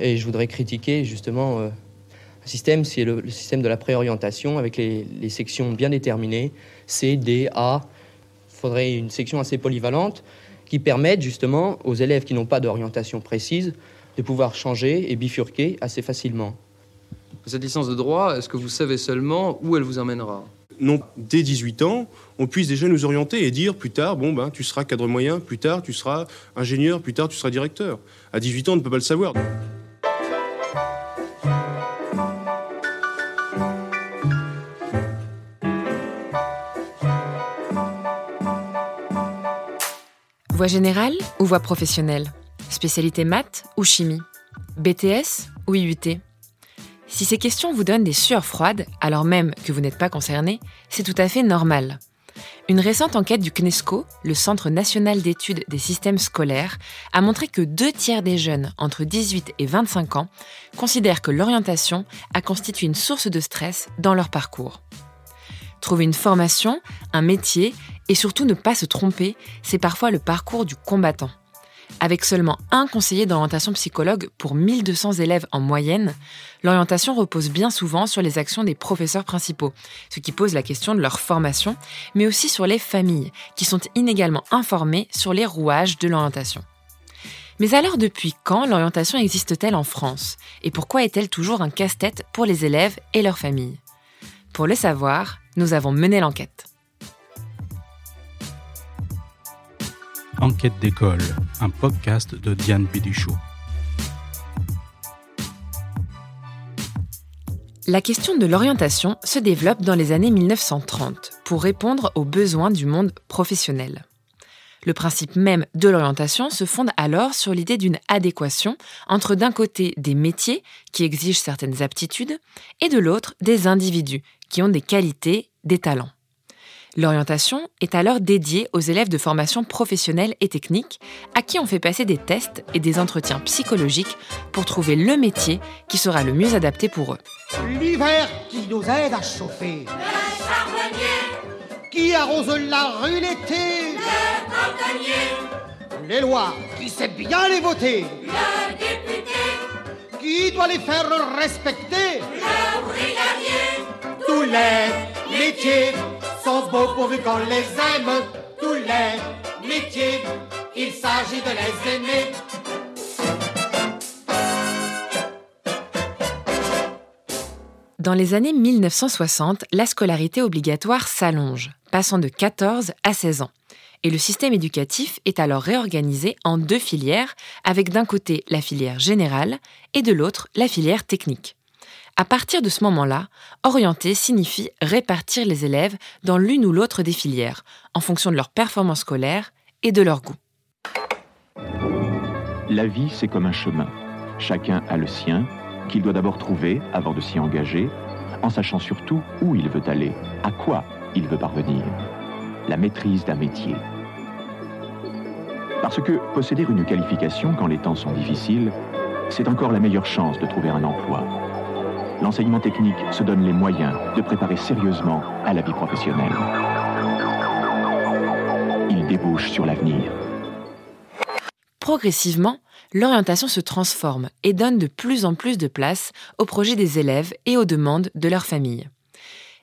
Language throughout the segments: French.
Et je voudrais critiquer justement un système, c'est le, système de la préorientation avec les, les sections bien déterminées, C, D, A. Il faudrait une section assez polyvalente qui permette justement aux élèves qui n'ont pas d'orientation précise de pouvoir changer et bifurquer assez facilement. Cette licence de droit, est-ce que vous savez seulement où elle vous emmènera? Non, dès 18 ans, on puisse déjà nous orienter et dire plus tard, bon, ben, tu seras cadre moyen, plus tard, tu seras ingénieur, plus tard, tu seras directeur. À 18 ans, on ne peut pas le savoir. Voie générale ou voie professionnelle? Spécialité maths ou chimie? BTS ou IUT Si ces questions vous donnent des sueurs froides, alors même que vous n'êtes pas concerné, c'est tout à fait normal. Une récente enquête du CNESCO, le Centre national d'études des systèmes scolaires, a montré que deux tiers des jeunes entre 18 et 25 ans considèrent que l'orientation a constitué une source de stress dans leur parcours. Trouver une formation, un métier et surtout ne pas se tromper, c'est parfois le parcours du combattant. Avec seulement un conseiller d'orientation psychologue pour 1200 élèves en moyenne, l'orientation repose bien souvent sur les actions des professeurs principaux, ce qui pose la question de leur formation, mais aussi sur les familles, qui sont inégalement informées sur les rouages de l'orientation. Mais alors depuis quand l'orientation existe-t-elle en France? Et pourquoi est-elle toujours un casse-tête pour les élèves et leurs familles? Pour le savoir, nous avons mené l'enquête. Enquête d'école, un podcast de Diane Biduchot. La question de l'orientation se développe dans les années 1930 pour répondre aux besoins du monde professionnel. Le principe même de l'orientation se fonde alors sur l'idée d'une adéquation entre d'un côté des métiers qui exigent certaines aptitudes et de l'autre des individus qui ont des qualités, des talents. L'orientation est alors dédiée aux élèves de formation professionnelle et technique, à qui on fait passer des tests et des entretiens psychologiques pour trouver le métier qui sera le mieux adapté pour eux. L'hiver qui nous aide à chauffer. Le charbonnier. Qui arrose la rue l'été. Le cantonnier. Les lois, qui sait bien les voter. Le député. Qui doit les faire respecter. Le brigadier. Tous les métiers sont beaux pourvu qu'on les aime. Tous les métiers, il s'agit de les aimer. Dans les années 1960, la scolarité obligatoire s'allonge, passant de 14 à 16 ans. Et le système éducatif est alors réorganisé en deux filières, avec d'un côté la filière générale et de l'autre la filière technique. À partir de ce moment-là, orienter signifie répartir les élèves dans l'une ou l'autre des filières, en fonction de leur performance scolaire et de leur goût. La vie, c'est comme un chemin. Chacun a le sien, qu'il doit d'abord trouver avant de s'y engager, en sachant surtout où il veut aller, à quoi il veut parvenir. La maîtrise d'un métier. Parce que posséder une qualification quand les temps sont difficiles, c'est encore la meilleure chance de trouver un emploi l'enseignement technique se donne les moyens de préparer sérieusement à la vie professionnelle. Il débouche sur l'avenir. Progressivement, l'orientation se transforme et donne de plus en plus de place aux projets des élèves et aux demandes de leurs familles.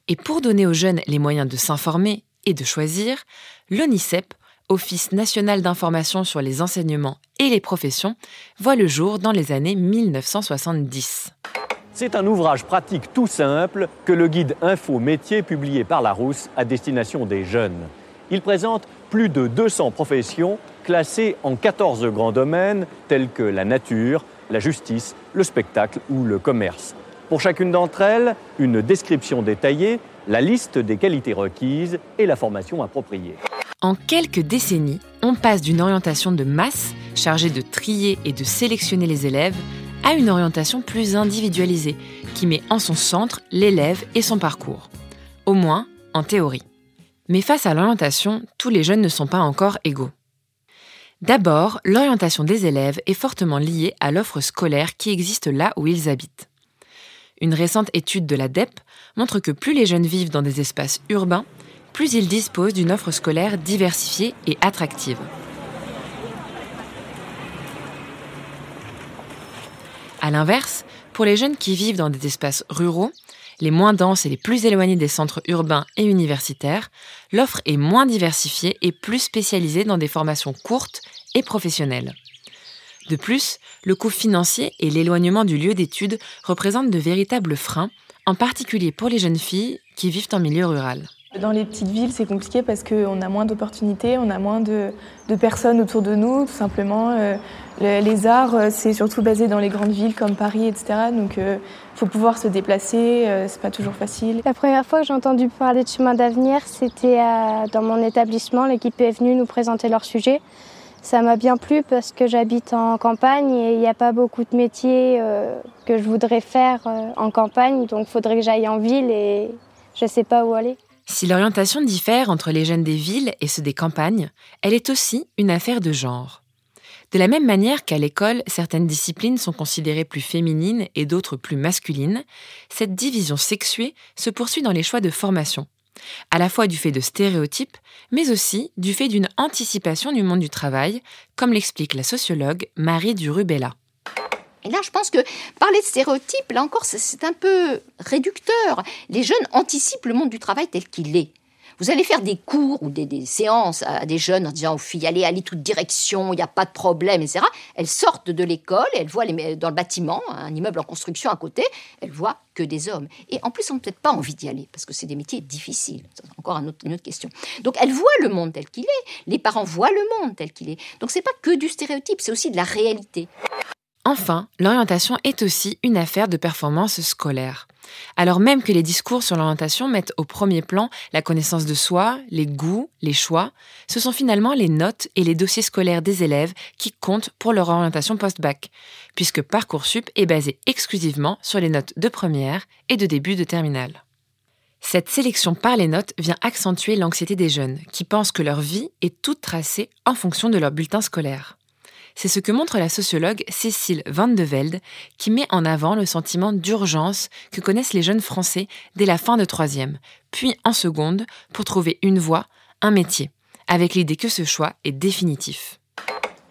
Et pour donner aux jeunes les moyens de s'informer et de choisir, l'ONICEP, Office national d'information sur les enseignements et les professions, voit le jour dans les années 1970. C'est un ouvrage pratique tout simple que le guide Info Métier publié par Larousse à destination des jeunes. Il présente plus de 200 professions classées en 14 grands domaines tels que la nature, la justice, le spectacle ou le commerce. Pour chacune d'entre elles, une description détaillée, la liste des qualités requises et la formation appropriée. En quelques décennies, on passe d'une orientation de masse chargée de trier et de sélectionner les élèves à une orientation plus individualisée qui met en son centre l'élève et son parcours, au moins en théorie. Mais face à l'orientation, tous les jeunes ne sont pas encore égaux. D'abord, l'orientation des élèves est fortement liée à l'offre scolaire qui existe là où ils habitent. Une récente étude de la DEP montre que plus les jeunes vivent dans des espaces urbains, plus ils disposent d'une offre scolaire diversifiée et attractive. À l'inverse, pour les jeunes qui vivent dans des espaces ruraux, les moins denses et les plus éloignés des centres urbains et universitaires, l'offre est moins diversifiée et plus spécialisée dans des formations courtes et professionnelles. De plus, le coût financier et l'éloignement du lieu d'études représentent de véritables freins, en particulier pour les jeunes filles qui vivent en milieu rural. Dans les petites villes, c'est compliqué parce qu'on a moins d'opportunités, on a moins de, personnes autour de nous, tout simplement. Euh, les arts, euh, c'est surtout basé dans les grandes villes comme Paris, etc. Donc, il euh, faut pouvoir se déplacer, c'est pas toujours facile. La première fois que j'ai entendu parler de chemin d'avenir, c'était dans mon établissement. L'équipe est venue nous présenter leur sujet. Ça m'a bien plu parce que j'habite en campagne et il n'y a pas beaucoup de métiers que je voudrais faire en campagne. Donc, il faudrait que j'aille en ville et je ne sais pas où aller. Si l'orientation diffère entre les jeunes des villes et ceux des campagnes, elle est aussi une affaire de genre. De la même manière qu'à l'école, certaines disciplines sont considérées plus féminines et d'autres plus masculines, cette division sexuée se poursuit dans les choix de formation, à la fois du fait de stéréotypes, mais aussi du fait d'une anticipation du monde du travail, comme l'explique la sociologue Marie Durubella. Et là, je pense que parler de stéréotypes, là encore, c'est un peu réducteur. Les jeunes anticipent le monde du travail tel qu'il est. Vous allez faire des cours ou des, séances à des jeunes en disant aux filles allez, allez toute direction, il n'y a pas de problème, etc. Elles sortent de l'école, elles voient dans le bâtiment, un immeuble en construction à côté, elles voient que des hommes. Et en plus, elles n'ont peut-être pas envie d'y aller parce que c'est des métiers difficiles. C'est encore une autre question. Donc elles voient le monde tel qu'il est. Les parents voient le monde tel qu'il est. Donc c'est pas que du stéréotype, c'est aussi de la réalité. Enfin, l'orientation est aussi une affaire de performance scolaire. Alors même que les discours sur l'orientation mettent au premier plan la connaissance de soi, les goûts, les choix, ce sont finalement les notes et les dossiers scolaires des élèves qui comptent pour leur orientation post-bac, puisque Parcoursup est basé exclusivement sur les notes de première et de début de terminale. Cette sélection par les notes vient accentuer l'anxiété des jeunes, qui pensent que leur vie est toute tracée en fonction de leur bulletin scolaire. C'est ce que montre la sociologue Cécile Van de Velde, qui met en avant le sentiment d'urgence que connaissent les jeunes Français dès la fin de troisième, puis en seconde, pour trouver une voie, un métier, avec l'idée que ce choix est définitif.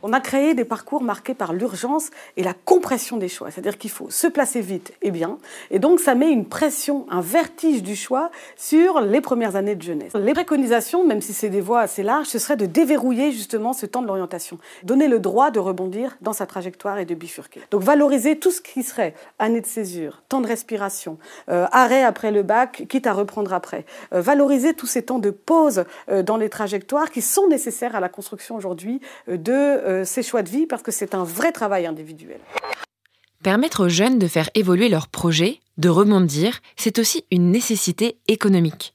On a créé des parcours marqués par l'urgence et la compression des choix. C'est-à-dire qu'il faut se placer vite et bien. Et donc, ça met une pression, un vertige du choix sur les premières années de jeunesse. Les préconisations, même si c'est des voies assez larges, ce serait de déverrouiller justement ce temps de l'orientation. Donner le droit de rebondir dans sa trajectoire et de bifurquer. Donc, valoriser tout ce qui serait année de césure, temps de respiration, euh, arrêt après le bac, quitte à reprendre après. Euh, valoriser tous ces temps de pause euh, dans les trajectoires qui sont nécessaires à la construction aujourd'hui de euh, ces choix de vie parce que c'est un vrai travail individuel. Permettre aux jeunes de faire évoluer leurs projets, de rebondir, c'est aussi une nécessité économique.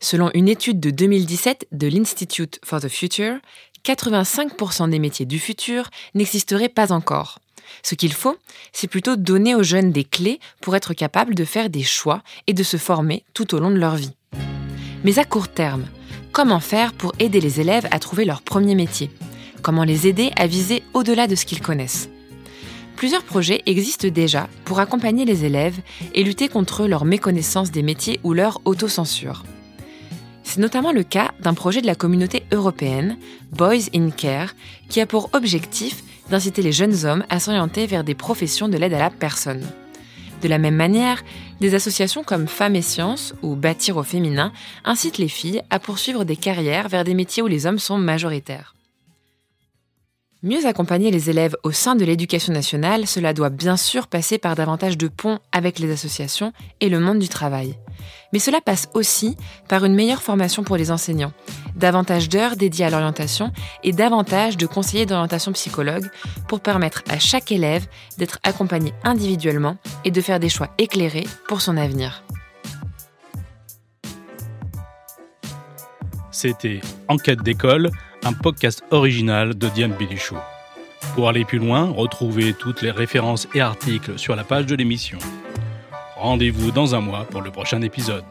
Selon une étude de 2017 de l'Institute for the Future, 85% des métiers du futur n'existeraient pas encore. Ce qu'il faut, c'est plutôt donner aux jeunes des clés pour être capables de faire des choix et de se former tout au long de leur vie. Mais à court terme, comment faire pour aider les élèves à trouver leur premier métier? Comment les aider à viser au-delà de ce qu'ils connaissent. Plusieurs projets existent déjà pour accompagner les élèves et lutter contre leur méconnaissance des métiers ou leur autocensure. C'est notamment le cas d'un projet de la communauté européenne, Boys in Care, qui a pour objectif d'inciter les jeunes hommes à s'orienter vers des professions de l'aide à la personne. De la même manière, des associations comme Femmes et Sciences ou Bâtir au féminin incitent les filles à poursuivre des carrières vers des métiers où les hommes sont majoritaires. Mieux accompagner les élèves au sein de l'éducation nationale, cela doit bien sûr passer par davantage de ponts avec les associations et le monde du travail. Mais cela passe aussi par une meilleure formation pour les enseignants, davantage d'heures dédiées à l'orientation et davantage de conseillers d'orientation psychologue pour permettre à chaque élève d'être accompagné individuellement et de faire des choix éclairés pour son avenir. C'était Enquête d'école un podcast original de Diane Béduchot. Pour aller plus loin, retrouvez toutes les références et articles sur la page de l'émission. Rendez-vous dans un mois pour le prochain épisode.